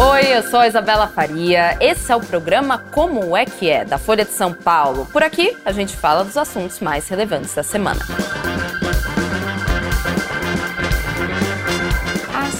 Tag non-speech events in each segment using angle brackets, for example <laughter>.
Oi, eu sou a Isabela Faria. Esse é o programa Como é que é, da Folha de São Paulo. Por aqui, a gente fala dos assuntos mais relevantes da semana.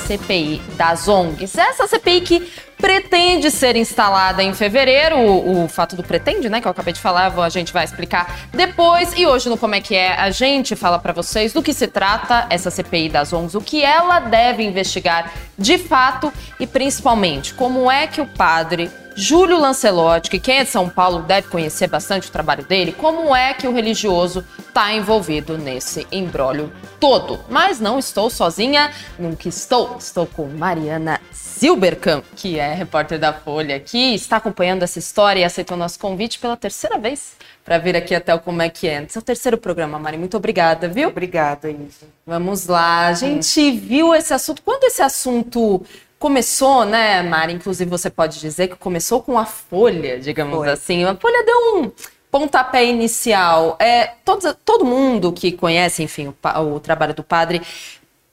CPI das ONGs. Essa CPI que pretende ser instalada em fevereiro. O, o, fato do pretende, né, que eu acabei de falar, a gente vai explicar depois. E hoje no Como é que é, a gente fala para vocês do que se trata essa CPI das ONGs, o que ela deve investigar de fato e principalmente como é que o padre Júlio Lancelotti, que quem é de São Paulo deve conhecer bastante o trabalho dele, como é que o religioso está envolvido nesse embrólio todo. Mas não estou sozinha, nunca estou. Estou com Mariana Silberkamp, que é repórter da Folha aqui, está acompanhando essa história e aceitou nosso convite pela terceira vez para vir aqui até o Como é que é. Seu terceiro programa, Mari. Muito obrigada, viu? Obrigada, Isa. Vamos lá. A gente viu esse assunto. Quando esse assunto começou, né, Mari? Inclusive, você pode dizer que começou com a Folha, digamos Foi. assim. A Folha deu um pontapé inicial. É, todo, todo mundo que conhece, enfim, o, o trabalho do padre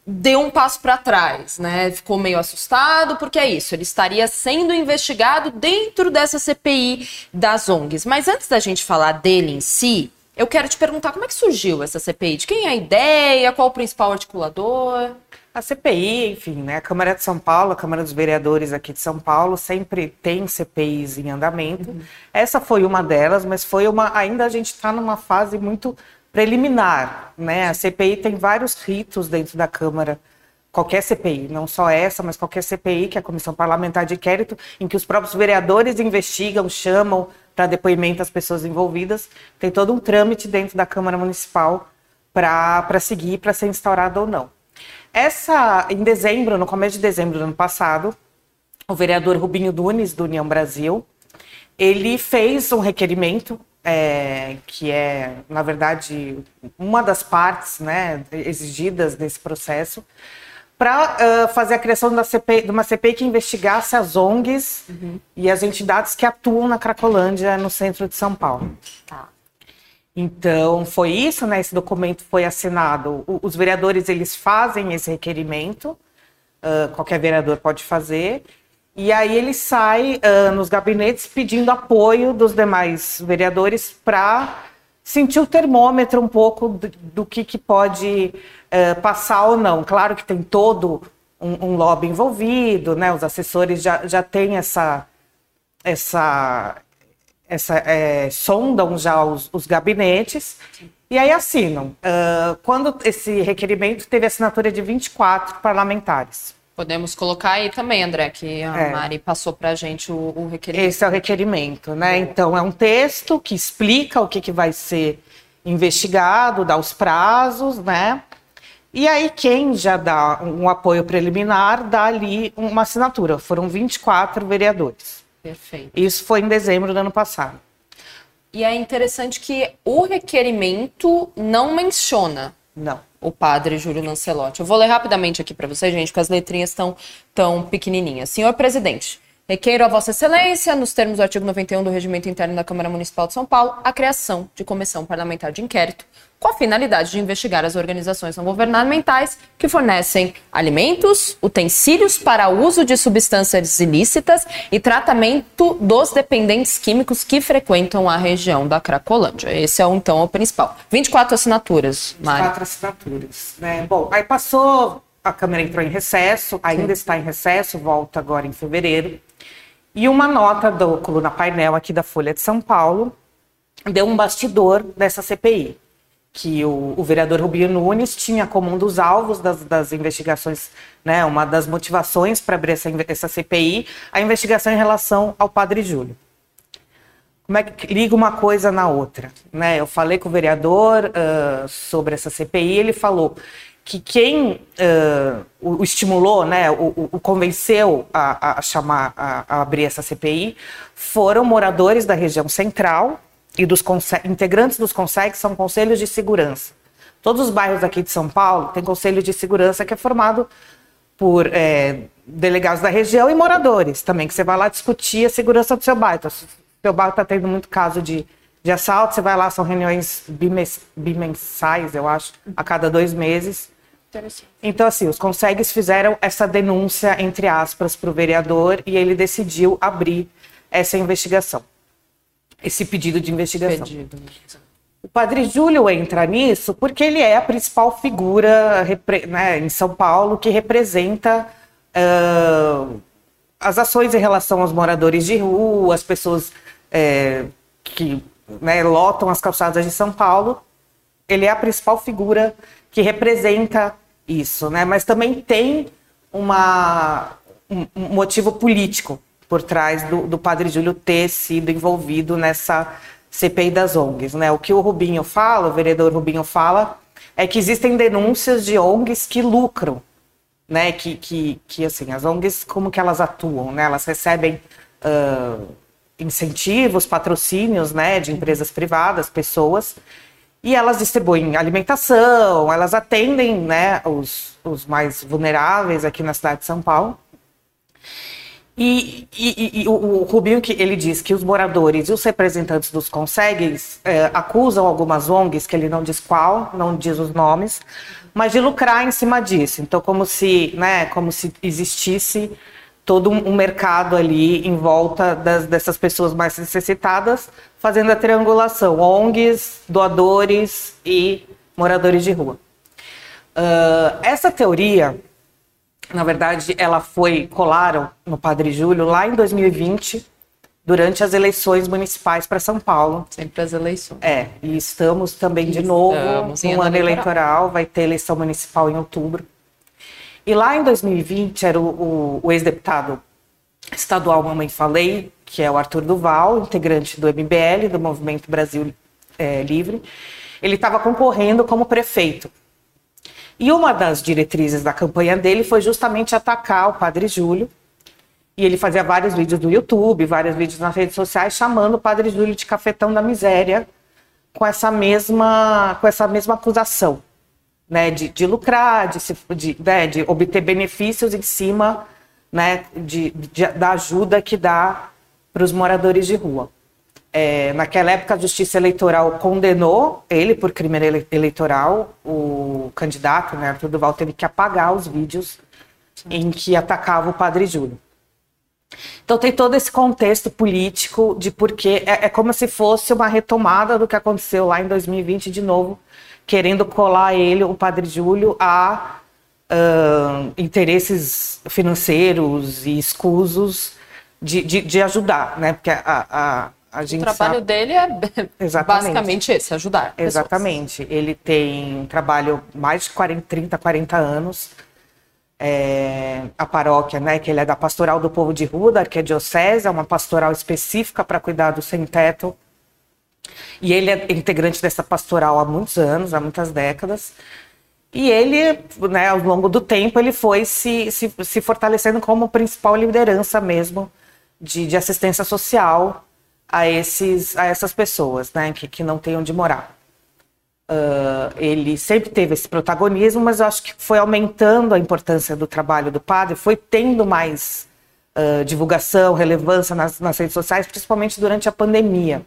deu um passo para trás, né? Ficou meio assustado, porque é isso, ele estaria sendo investigado dentro dessa CPI das ONGs. Mas antes da gente falar dele em si, eu quero te perguntar como é que surgiu essa CPI? De quem é a ideia? Qual o principal articulador? A CPI, enfim, né? A Câmara de São Paulo, a Câmara dos Vereadores aqui de São Paulo, sempre tem CPIs em andamento. Uhum. Essa foi uma delas, mas foi uma. Ainda a gente está numa fase muito preliminar, né? A CPI tem vários ritos dentro da Câmara. Qualquer CPI, não só essa, mas qualquer CPI, que é a Comissão Parlamentar de Inquérito, em que os próprios vereadores investigam, chamam para depoimento as pessoas envolvidas, tem todo um trâmite dentro da Câmara Municipal para seguir, para ser instaurado ou não. Essa, em dezembro, no começo de dezembro do ano passado, o vereador Rubinho Dunes, do União Brasil, ele fez um requerimento é, que é, na verdade, uma das partes né, exigidas nesse processo, para uh, fazer a criação CPI, de uma CPI que investigasse as ONGs uhum. e as entidades que atuam na Cracolândia, no centro de São Paulo. Tá. Então, foi isso, né? Esse documento foi assinado. O, os vereadores, eles fazem esse requerimento, uh, qualquer vereador pode fazer, e aí ele sai uh, nos gabinetes pedindo apoio dos demais vereadores para sentir o termômetro um pouco do, do que, que pode uh, passar ou não. Claro que tem todo um, um lobby envolvido, né? Os assessores já, já têm essa, essa, essa é, sondam já os, os gabinetes e aí assinam. Uh, quando esse requerimento teve assinatura de 24 parlamentares. Podemos colocar aí também, André, que a é. Mari passou para a gente o, o, requerimento. Esse é o requerimento, né? É. Então, é um texto que explica o que, que vai ser investigado, dá os prazos, né? E aí, quem já dá um apoio preliminar, dá ali uma assinatura. Foram 24 vereadores. Perfeito. Isso foi em dezembro do ano passado. E é interessante que o requerimento não menciona. Não. O padre Júlio Lancelotti. Eu vou ler rapidamente aqui para vocês, gente, porque as letrinhas estão tão pequenininhas. Senhor presidente, Requeiro a Vossa Excelência, nos termos do artigo 91 do Regimento Interno da Câmara Municipal de São Paulo, a criação de comissão parlamentar de inquérito com a finalidade de investigar as organizações não governamentais que fornecem alimentos, utensílios para uso de substâncias ilícitas e tratamento dos dependentes químicos que frequentam a região da Cracolândia. Esse é então o principal. 24 assinaturas, Mari. 24 assinaturas. Né? Bom, aí passou, a Câmara entrou em recesso, ainda Sim. está em recesso, volta agora em fevereiro. E uma nota do Coluna Painel aqui da Folha de São Paulo deu um bastidor dessa CPI, que o, o vereador Rubinho Nunes tinha como um dos alvos das, das investigações, né, uma das motivações para abrir essa, essa CPI, a investigação em relação ao Padre Júlio. Como é que liga uma coisa na outra? Né? Eu falei com o vereador uh, sobre essa CPI, ele falou que quem uh, o, estimulou, né, o, o convenceu a, a chamar, a, a, abrir essa CPI, foram moradores da região central e dos integrantes dos CONSEG são conselhos de segurança. Todos os bairros aqui de São Paulo têm conselho de segurança que é formado por é, delegados da região e moradores também, que você vai lá discutir a segurança do seu bairro. Então, se o seu bairro está tendo muito caso de de assalto, você vai lá, são reuniões bimensais, eu acho, a cada dois meses Então, assim, os consegues fizeram essa denúncia, entre aspas, para o vereador e ele decidiu abrir essa investigação, esse pedido de investigação. Pedido. O padre Júlio entra nisso porque ele é a principal figura né, em São Paulo que representa uh, as ações em relação aos moradores de rua, as pessoas é, que né, lotam as calçadas de São Paulo. Ele é a principal figura que representa isso, né? Mas também tem uma, um, um motivo político por trás do, do padre Júlio ter sido envolvido nessa CPI das ONGs. Né? O que o Rubinho fala, o vereador Rubinho fala, é que existem denúncias de ONGs que lucram, né? Que, que, que assim, as ONGs, como que elas atuam? Né? Elas recebem uh, incentivos, patrocínios né? de empresas privadas, pessoas, e elas distribuem alimentação, elas atendem né, os, os mais vulneráveis aqui na cidade de São Paulo. E, e, e, o, Rubinho que ele diz que os moradores e os representantes dos consegues é, acusam algumas ONGs, que ele não diz qual, não diz os nomes, mas de lucrar em cima disso. Então, como se, né, como se existisse todo um, mercado ali em volta das, dessas pessoas mais necessitadas, fazendo a triangulação: ONGs, doadores e moradores de rua. Uh, essa teoria na verdade, ela foi, colaram no Padre Júlio lá em 2020, durante as eleições municipais para São Paulo. Sempre as eleições. É, e estamos também de novo no ano eleitoral. vai ter eleição municipal em outubro. E lá em 2020 era o, o, o ex-deputado estadual Mamãe Falei, que é o Arthur Duval, integrante do MBL, do Movimento Brasil é, Livre. Ele estava concorrendo como prefeito e uma das diretrizes da campanha dele foi justamente atacar o Padre Júlio. E ele fazia vários vídeos no YouTube, vários vídeos nas redes sociais, chamando o Padre Júlio de cafetão da miséria, com essa mesma, com essa mesma acusação, né, de, de lucrar, de, de, né, de obter benefícios em cima né, de, de da ajuda que dá para os moradores de rua. É, naquela época, a Justiça Eleitoral condenou ele por crime ele eleitoral. O candidato, né, Arthur Duval, teve que apagar os vídeos em que atacava o padre Júlio. Então tem todo esse contexto político de porque é, é, como se fosse uma retomada do que aconteceu lá em 2020 de novo, querendo colar ele, o padre Júlio, a uh, interesses financeiros e escusos de, de, de, ajudar, né? Porque a, a o trabalho sabe... dele é <laughs> Exatamente. basicamente esse, ajudar. Exatamente. Pessoas. Ele tem um trabalho mais de 40, 30, 40 anos. É, a paróquia, né, que ele é da Pastoral do Povo de Rua, da Arquidiocese, é uma pastoral específica para cuidar do sem-teto. E ele é integrante dessa pastoral há muitos anos, há muitas décadas. E ele, né, ao longo do tempo, ele foi se, se, se fortalecendo como principal liderança mesmo de, de assistência social a, esses, a essas pessoas né, que, que não têm onde morar. Uh, ele sempre teve esse protagonismo, mas eu acho que foi aumentando a importância do trabalho do padre, foi tendo mais uh, divulgação, relevância nas, nas, redes sociais, principalmente durante a pandemia.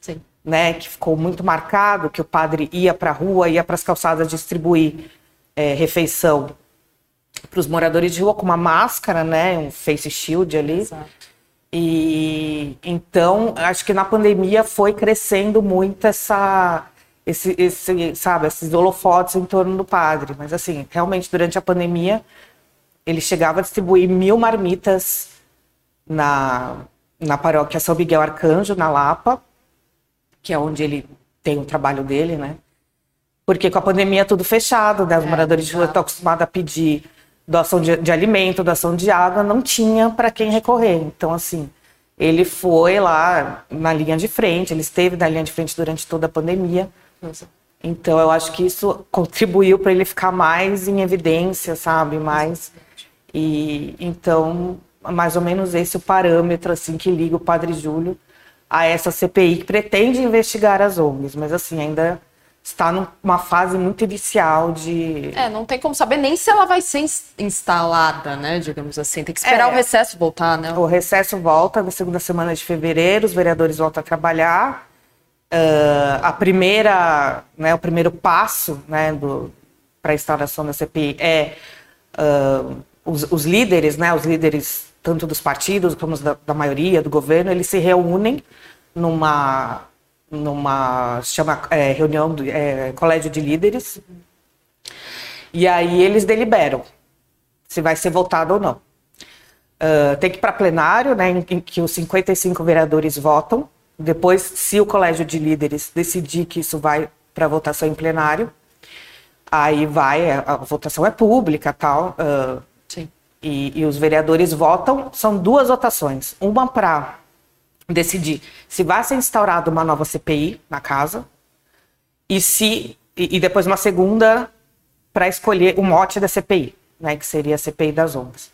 Sim. Né, que ficou muito marcado que o padre ia para a rua, ia para as calçadas distribuir é, refeição para os moradores de rua com uma máscara, né, um face shield ali. Exato. E então, acho que na pandemia foi crescendo muito essa esse, esse, sabe, esses holofotes em torno do padre. Mas assim, realmente durante a pandemia, ele chegava a distribuir mil marmitas na, na paróquia São Miguel Arcanjo, na Lapa, que é onde ele tem o trabalho dele, né? Porque com a pandemia tudo fechado, né? Os é, moradores de rua estão acostumados a pedir doação de, de alimento, doação de água, não tinha para quem recorrer. Então, assim, ele foi lá na linha de frente, ele esteve na linha de frente durante toda a pandemia. Nossa. Então, eu acho que isso contribuiu para ele ficar mais em evidência, sabe? Mais. E então, mais ou menos esse é o parâmetro assim que liga o Padre Júlio a essa CPI que pretende investigar as ONGs, mas assim, ainda está numa fase muito inicial de. É, não tem como saber nem se ela vai ser instalada, né? Digamos assim. Tem que esperar é, o recesso voltar, né? O recesso volta na segunda semana de fevereiro, os vereadores voltam a trabalhar. Uh, a primeira, né, o primeiro passo né, para a instauração da CPI é uh, os, os, líderes, né, os líderes tanto dos partidos como da, da maioria do governo, eles se reúnem numa numa chama é, reunião do é, colégio de líderes e aí eles deliberam se vai ser votado ou não. Uh, tem que ir para plenário, né, em, em, que os 55 vereadores votam. Depois, se o colégio de líderes decidir que isso vai para votação em plenário, aí vai, a, a votação é pública tal. Uh, Sim. E, e os vereadores votam, são duas votações. Uma para decidir se vai ser instaurada uma nova CPI na casa e se e, e depois uma segunda para escolher o mote da CPI, né, que seria a CPI das ondas.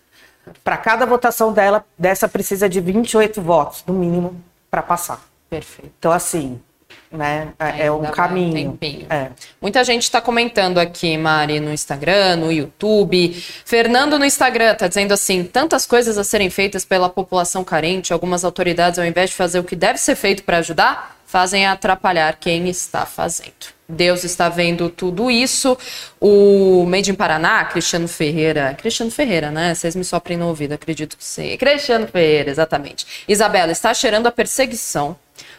Para cada votação dela, dessa precisa de 28 votos, no mínimo, para passar. Perfeito. Então, assim, né? É, é um caminho. É. Muita gente está comentando aqui, Mari, no Instagram, no YouTube. Fernando no Instagram está dizendo assim: tantas coisas a serem feitas pela população carente, algumas autoridades, ao invés de fazer o que deve ser feito para ajudar, fazem atrapalhar quem está fazendo. Deus está vendo tudo isso. O Made in Paraná, Cristiano Ferreira. Cristiano Ferreira, né? Vocês me soprem no ouvido, acredito que sim. Cristiano Ferreira, exatamente. Isabela, está cheirando a perseguição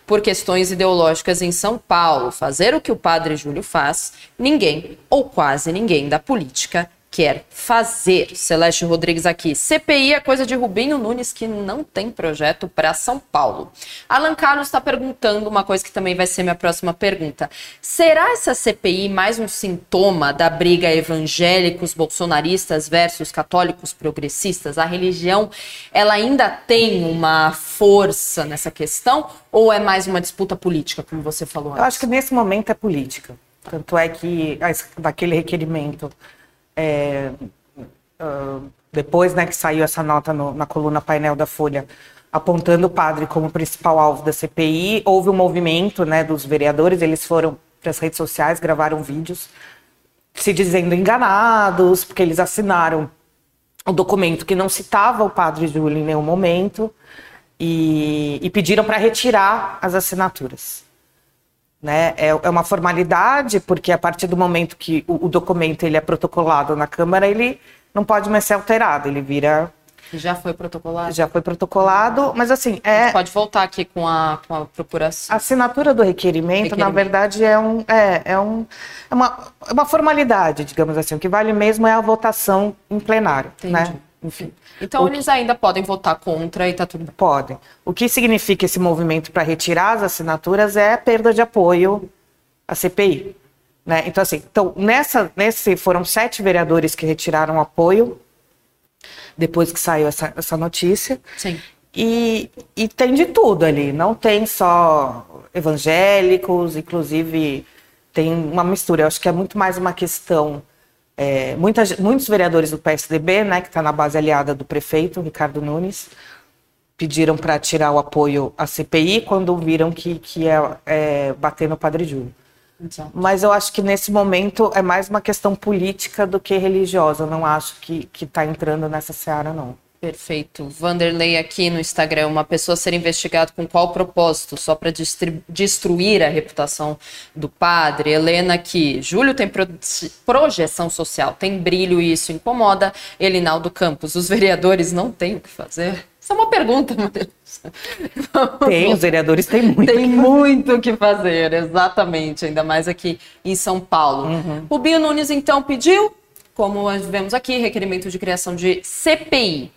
por questões ideológicas em São Paulo. Fazer o que o padre Júlio faz, ninguém, ou quase ninguém, da política quer fazer. Celeste Rodrigues aqui. CPI é coisa de Rubinho Nunes que não tem projeto para São Paulo. Alan Carlos está perguntando uma coisa que também vai ser minha próxima pergunta. Será essa CPI mais um sintoma da briga evangélicos bolsonaristas versus católicos progressistas? A religião, ela ainda tem uma força nessa questão ou é mais uma disputa política, como você falou antes? Eu acho que nesse momento é política. Tanto é que daquele requerimento é, uh, depois né, que saiu essa nota no, na coluna painel da Folha, apontando o padre como principal alvo da CPI, houve um movimento né, dos vereadores, eles foram para as redes sociais, gravaram vídeos se dizendo enganados, porque eles assinaram o documento que não citava o padre Júlio em nenhum momento e, e pediram para retirar as assinaturas. Né? É, é uma formalidade, porque a partir do momento que o, o, documento ele é protocolado na Câmara, ele não pode mais ser alterado, ele vira. Já foi protocolado? Já foi protocolado, mas assim. É... pode voltar aqui com a, com a procuração. A assinatura do requerimento, requerimento. na verdade, é, um, é, é, um, é, uma, é uma formalidade, digamos assim. O que vale mesmo é a votação em plenário. Entendi. Né? Enfim. Então, eles que... ainda podem votar contra e tá tudo bem. Podem. O que significa esse movimento para retirar as assinaturas é a perda de apoio à CPI. Né? Então, assim, então, nessa, nesse foram sete vereadores que retiraram apoio depois que saiu essa, essa notícia. Sim. E, e tem de tudo ali. Não tem só evangélicos, inclusive tem uma mistura. Eu acho que é muito mais uma questão é, muitas, muitos vereadores do PSDB, né, que está na base aliada do prefeito, Ricardo Nunes, pediram para tirar o apoio à CPI quando viram que, que ia é, bater no Padre Júlio. Exato. Mas eu acho que nesse momento é mais uma questão política do que religiosa. Eu não acho que está entrando nessa seara, não. Perfeito. Vanderlei aqui no Instagram, uma pessoa ser investigada com qual propósito? Só para destruir a reputação do padre. Helena aqui, Júlio tem pro projeção social, tem brilho e isso incomoda. Elinaldo Campos, os vereadores não têm o que fazer? Isso é uma pergunta, meu Deus. <laughs> Tem, os vereadores têm muito. Tem muito o que fazer, exatamente, ainda mais aqui em São Paulo. Uhum. Rubinho Nunes, então, pediu, como vemos aqui, requerimento de criação de CPI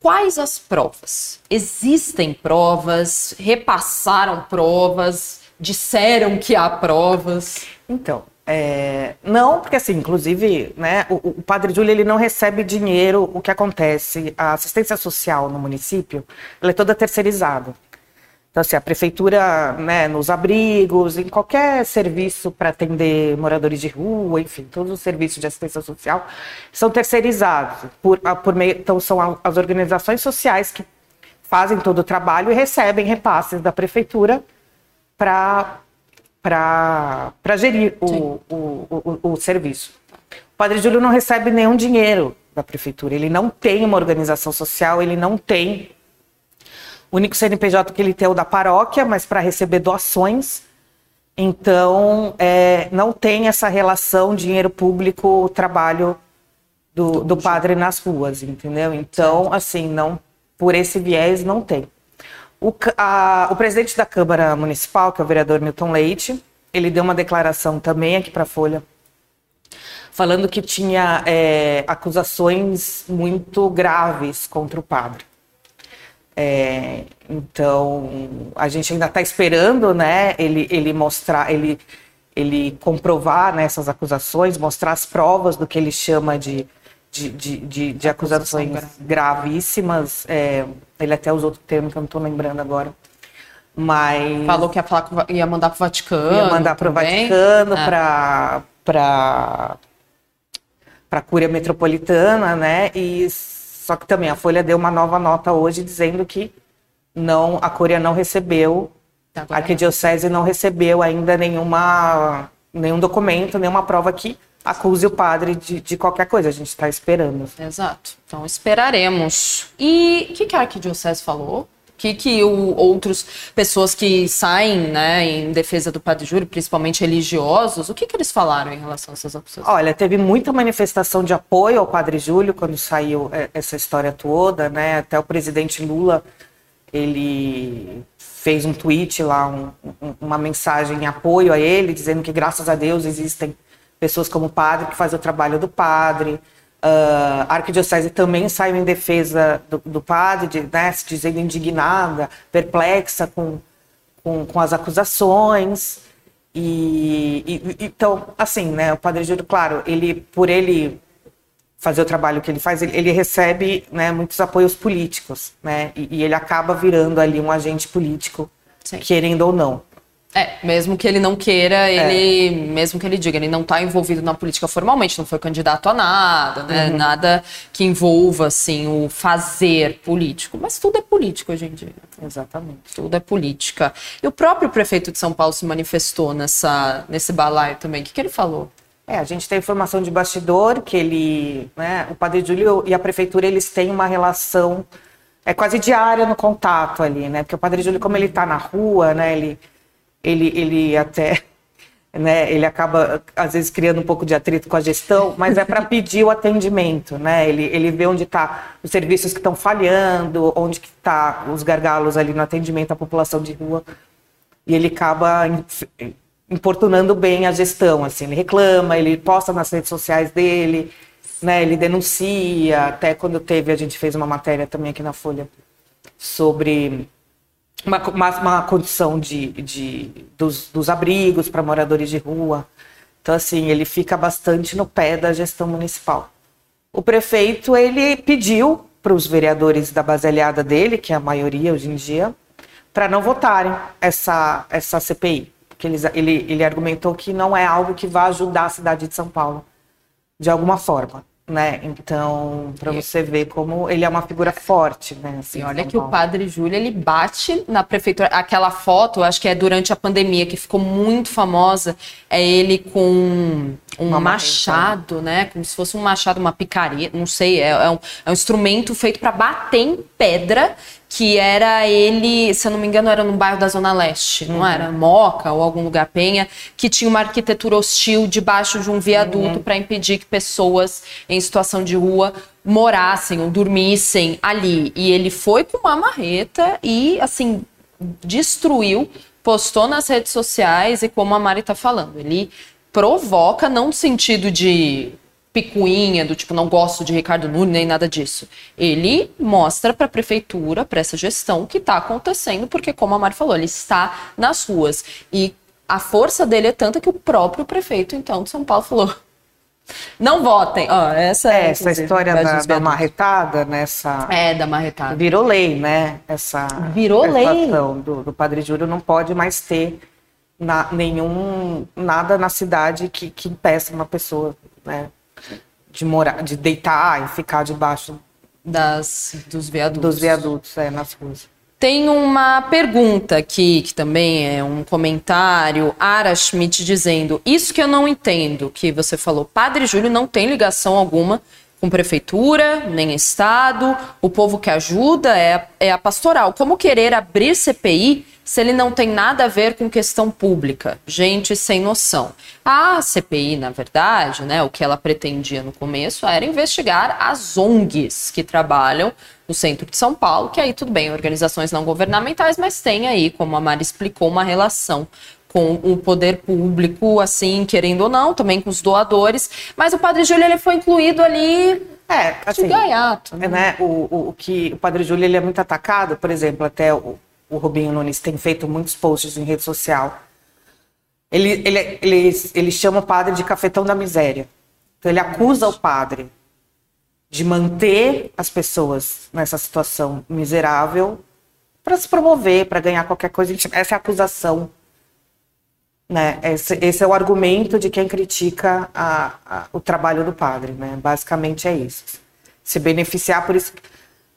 quais as provas? Existem provas? Repassaram provas? Disseram que há provas? Então, é, não, porque assim, inclusive, né, o, o, Padre Júlio ele não recebe dinheiro. O que acontece? A assistência social no município, ela é toda terceirizada. Então, assim, a prefeitura, né, nos abrigos, em qualquer serviço para atender moradores de rua, enfim, todos os serviços de assistência social são terceirizados. Por, por meio, então, são as organizações sociais que fazem todo o trabalho e recebem repasses da prefeitura para gerir o, o, o, o, serviço. O Padre Júlio não recebe nenhum dinheiro da prefeitura, ele não tem uma organização social, ele não tem o único CNPJ que ele tem é o da paróquia, mas para receber doações. Então, é, não tem essa relação dinheiro público, trabalho do, do padre nas ruas, entendeu? Então, assim, não por esse viés não tem. O, a, o presidente da Câmara Municipal, que é o vereador Milton Leite, ele deu uma declaração também aqui para a Folha, falando que tinha é, acusações muito graves contra o padre. É, então, a gente ainda está esperando, né, ele, ele mostrar, ele, ele comprovar né, essas acusações, mostrar as provas do que ele chama de, de, de, de, de acusações gravíssimas. É, ele até usou outro termo que eu não estou lembrando agora. Mas. Falou que ia, falar, ia mandar para o Vaticano. Ia mandar para o Vaticano, é. para para a Cúria Metropolitana, né? E só que também a Folha deu uma nova nota hoje dizendo que não, a Coreia não recebeu, tá, a Arquidiocese não recebeu ainda nenhuma, nenhum documento, nenhuma prova que acuse o padre de, de qualquer coisa. A gente está esperando. Exato. Então esperaremos. E o que, que a Arquidiocese falou? Que, que o, outros pessoas que saem né, em defesa do Padre Júlio, principalmente religiosos, o que, que eles falaram em relação a essas acusações? Olha, teve muita manifestação de apoio ao Padre Júlio quando saiu é, essa história toda, né? Até o presidente Lula, ele fez um tweet lá, um, um, uma mensagem em apoio a ele, dizendo que graças a Deus existem pessoas como o padre que fazem o trabalho do padre, a arquidiocese também saiu em defesa do, do padre, de, né, se dizendo indignada, perplexa com, com, com as acusações. E, e, então, assim, né, o padre Júlio, claro, ele, por ele fazer o trabalho que ele faz, ele, ele recebe né, muitos apoios políticos, né, e, e, ele acaba virando ali um agente político, Sim. querendo ou não. É, mesmo que ele não queira, ele, é. mesmo que ele diga, ele não está envolvido na política formalmente, não foi candidato a nada, né? Uhum. Nada que envolva, assim, o fazer político. Mas tudo é político hoje em dia. Exatamente. Tudo é política. E o próprio prefeito de São Paulo se manifestou nessa, nesse balaio também. O que, que ele falou? É, a gente tem informação de bastidor que ele, né, o Padre Júlio e a prefeitura, eles têm uma relação é quase diária no contato ali, né? Porque o Padre Júlio, como ele está na rua, né, ele ele, ele até <laughs> né, ele acaba às vezes criando um pouco de atrito com a gestão, mas é para pedir o atendimento, né? Ele, ele vê onde está os serviços que estão falhando, onde que está os gargalos ali no atendimento à população de rua, e ele acaba importunando bem a gestão, assim, ele reclama, ele posta nas redes sociais dele, né? Ele denuncia, até quando teve a gente fez uma matéria também aqui na Folha sobre uma, uma, uma condição de, de, dos, dos abrigos para moradores de rua. Então, assim, ele fica bastante no pé da gestão municipal. O prefeito, ele pediu para os vereadores da base aliada dele, que é a maioria hoje em dia, para não votarem essa, essa CPI. Porque ele, ele, ele argumentou que não é algo que vá ajudar a cidade de São Paulo, de alguma forma né? Então, para você ver como ele é uma figura forte, né? Assim, e olha que o padre Júlio, ele bate na prefeitura. Aquela foto, acho que é durante a pandemia, que ficou muito famosa, é ele com um uma machado, né? Como se fosse um machado, uma picaria, não sei, é, é, um, é um instrumento feito para bater em pedra que era ele, se eu não me engano, era no bairro da Zona Leste, não uhum. era? Moca ou algum lugar penha, que tinha uma arquitetura hostil debaixo de um viaduto uhum. para impedir que pessoas em situação de rua morassem ou dormissem ali. E ele foi com uma marreta e, assim, destruiu, postou nas redes sociais e, como a Mari está falando, ele provoca, não no sentido de picuinha, do tipo, não gosto de Ricardo Nunes, nem nada disso. Ele mostra para a prefeitura, para essa gestão, o que está acontecendo, porque, como a Mari falou, ele está nas ruas. E a força dele é tanta que o próprio prefeito, então, de São Paulo falou. <laughs> Não votem. Oh, essa é, essa história da, da marretada, nessa. É, da marretada. Virou lei, né? Essa. Virou lei. Do, do Padre Júlio não pode mais ter na, nenhum nada na cidade que, que impeça uma pessoa, né? De morar, de deitar e ficar debaixo das dos viadutos. Dos viadutos, é, nas ruas. Tem uma pergunta aqui, que também é um comentário, Ara Schmidt dizendo: Isso que eu não entendo, que você falou, Padre Júlio não tem ligação alguma com prefeitura, nem Estado. O povo que ajuda é, é a pastoral. Como querer abrir CPI se ele não tem nada a ver com questão pública? Gente sem noção. A CPI, na verdade, né, o que ela pretendia no começo era investigar as ONGs que trabalham no centro de São Paulo, que aí tudo bem, organizações não governamentais, mas tem aí, como a Mari explicou, uma relação com o poder público, assim, querendo ou não, também com os doadores. Mas o Padre Júlio ele foi incluído ali é, assim, de gaiato. Né? né? O, o, o, que o Padre Júlio ele é muito atacado, por exemplo, até o, o Rubinho Nunes tem feito muitos posts em rede social. Ele, ele, ele, ele chama o padre de cafetão da miséria. Então ele acusa o padre de manter as pessoas nessa situação miserável para se promover, para ganhar qualquer coisa. Essa é a acusação né? Esse, esse, é o argumento de quem critica a, a, o trabalho do padre, né? Basicamente é isso. Se beneficiar por isso,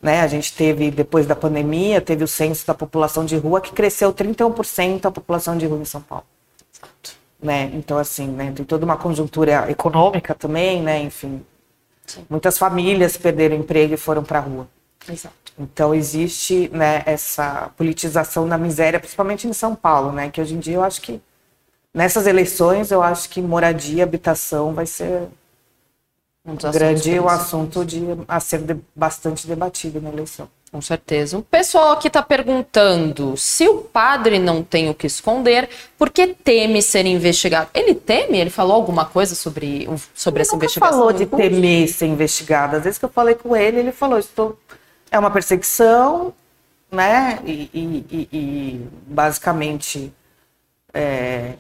né? A gente teve depois da pandemia, teve o censo da população de rua que cresceu 31% a população de rua em São Paulo. Exato. Né? Então assim, né? Tem toda uma conjuntura econômica também, né? Enfim, Sim. muitas famílias perderam emprego e foram para a rua. Exato. Então existe, né? Essa politização da miséria, principalmente em São Paulo, né? Que hoje em dia eu acho que nessas eleições, eu acho que moradia, habitação vai ser um grande o assunto de, a ser de, bastante debatido na eleição. Com certeza. O pessoal aqui está perguntando se o padre não tem o que esconder, por que teme ser investigado? Ele teme? Ele falou alguma coisa sobre, sobre essa investigação? Ele falou de temer ser investigado. Às vezes que eu falei com ele, ele falou, estou... é uma perseguição, né? E, e, e, e basicamente é,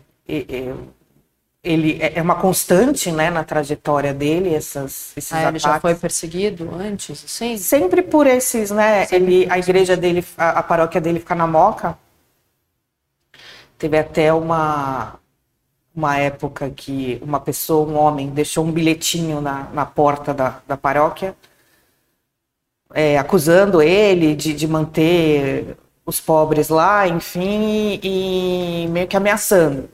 ele é, é uma constante né, na trajetória dele, essas, esses ah, ele ataques. já foi perseguido antes, sim? Sempre por esses, né? ele, a igreja dele, a, a, paróquia dele fica na Moca. Teve até uma, uma época que uma pessoa, um homem, deixou um bilhetinho na, na porta da, da paróquia, é, acusando ele de, de manter os pobres lá, enfim, e, e meio que ameaçando.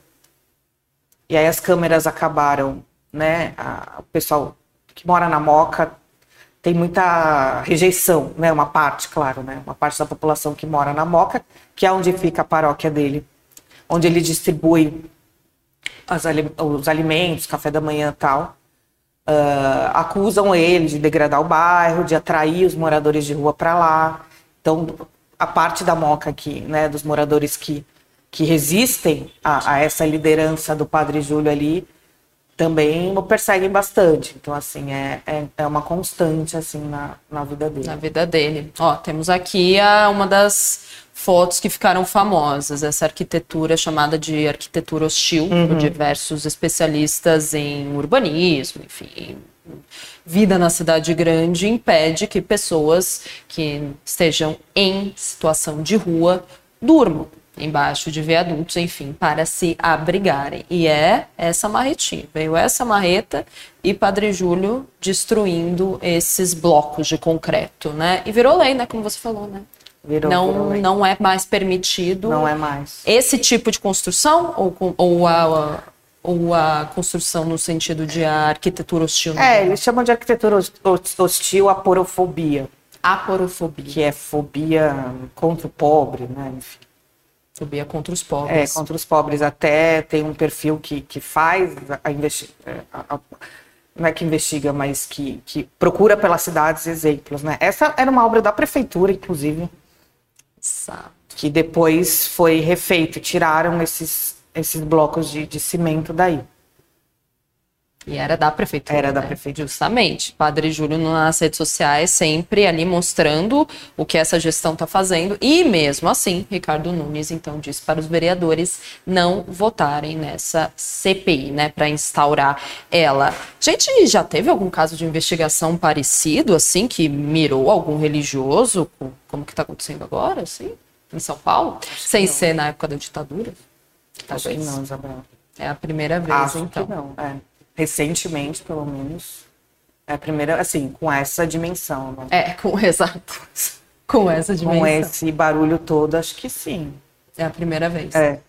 E aí as câmeras acabaram, né? A, o pessoal que mora na Moca tem muita rejeição, né? Uma parte, claro, né? Uma parte da população que mora na Moca, que é onde fica a paróquia dele, onde ele distribui as, os alimentos, café da manhã e tal. Uh, acusam ele de degradar o bairro, de atrair os moradores de rua para lá. Então, a parte da Moca aqui, né, dos moradores que que resistem a, a, essa liderança do Padre Júlio ali também o perseguem bastante. Então, assim, é, é, é, uma constante, assim, na, na vida dele. Na vida dele. Ó, temos aqui a, uma das fotos que ficaram famosas, essa arquitetura chamada de arquitetura hostil, uhum. por diversos especialistas em urbanismo, enfim, vida na cidade grande impede que pessoas que estejam em situação de rua durmam embaixo de viadutos, enfim, para se abrigarem. E é essa marretinha. Veio essa marreta e Padre Júlio destruindo esses blocos de concreto, né? E virou lei, né? Como você falou, né? Virou, não, virou lei. não é mais permitido. Não é mais. Esse tipo de construção ou, ou a, ou a construção no sentido de arquitetura hostil? É, eles chamam de arquitetura hostil a porofobia. Aporofobia. Que é fobia contra o pobre, né? Enfim. Fobia contra os pobres. É, contra os pobres. Até tem um perfil que, que faz a, investigação. Não é que investiga, mas que, que procura pelas cidades exemplos, né? Essa era uma obra da prefeitura, inclusive. Exato. Que depois foi refeito. Tiraram esses, esses blocos de, de cimento daí. E era da prefeitura. Era né? da prefeitura. Justamente. Padre Júlio nas redes sociais sempre ali mostrando o que essa gestão está fazendo. E mesmo assim, Ricardo Nunes então disse para os vereadores não votarem nessa CPI, né, para instaurar ela. Gente, já teve algum caso de investigação parecido, assim, que mirou algum religioso, como que está acontecendo agora, assim, em São Paulo? Acho Sem ser na época da ditadura? Acho que não, Isabel. É a primeira vez, Acho então. Que não, é recentemente, pelo menos, é a primeira, assim, com essa dimensão. Né? É, com, <laughs> exato. Com essa dimensão. Com esse barulho todo, acho que sim. É a primeira vez. É.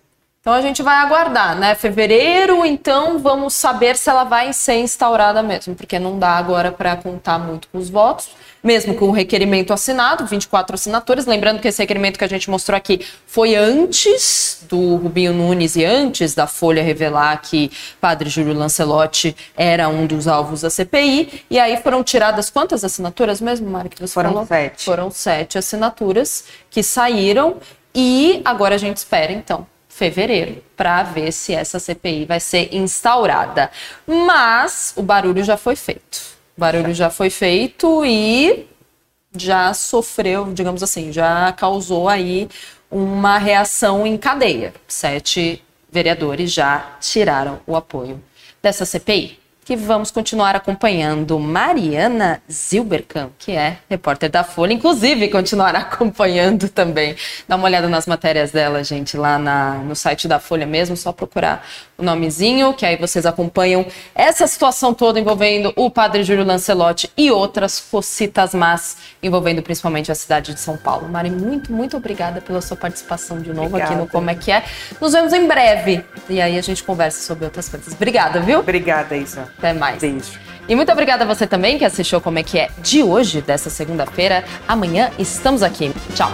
Então a gente vai aguardar, né? Fevereiro, então vamos saber se ela vai ser instaurada mesmo, porque não dá agora para contar muito com os votos, mesmo com o requerimento assinado, 24 assinaturas. Lembrando que esse requerimento que a gente mostrou aqui foi antes do Rubinho Nunes e antes da Folha revelar que Padre Júlio Lancelotti era um dos alvos da CPI. E aí foram tiradas quantas assinaturas mesmo, Mari, que você Foram falou? sete. Foram sete assinaturas que saíram e agora a gente espera, então, fevereiro, para ver se essa CPI vai ser instaurada. Mas o barulho já foi feito. O barulho já foi feito e já sofreu, digamos assim, já causou aí uma reação em cadeia. Sete vereadores já tiraram o apoio dessa CPI. Que vamos continuar acompanhando Mariana Zilberkamp, que é repórter da Folha, inclusive continuar <laughs> acompanhando também. Dá uma olhada nas matérias dela, gente, lá na, no site da Folha mesmo, só procurar o nomezinho, que aí vocês acompanham essa situação toda envolvendo o padre Júlio Lancelotti e outras cocitas más envolvendo principalmente a cidade de São Paulo. Mari, muito, muito obrigada pela sua participação de novo aqui no Obrigada. Como é que é. Nos vemos em breve e aí a gente conversa sobre outras coisas. Obrigada, viu? Obrigada, Isa. Até mais. Beijo. E muito obrigada a você também que assistiu Como é que é de hoje, dessa segunda-feira. Amanhã estamos aqui. Tchau.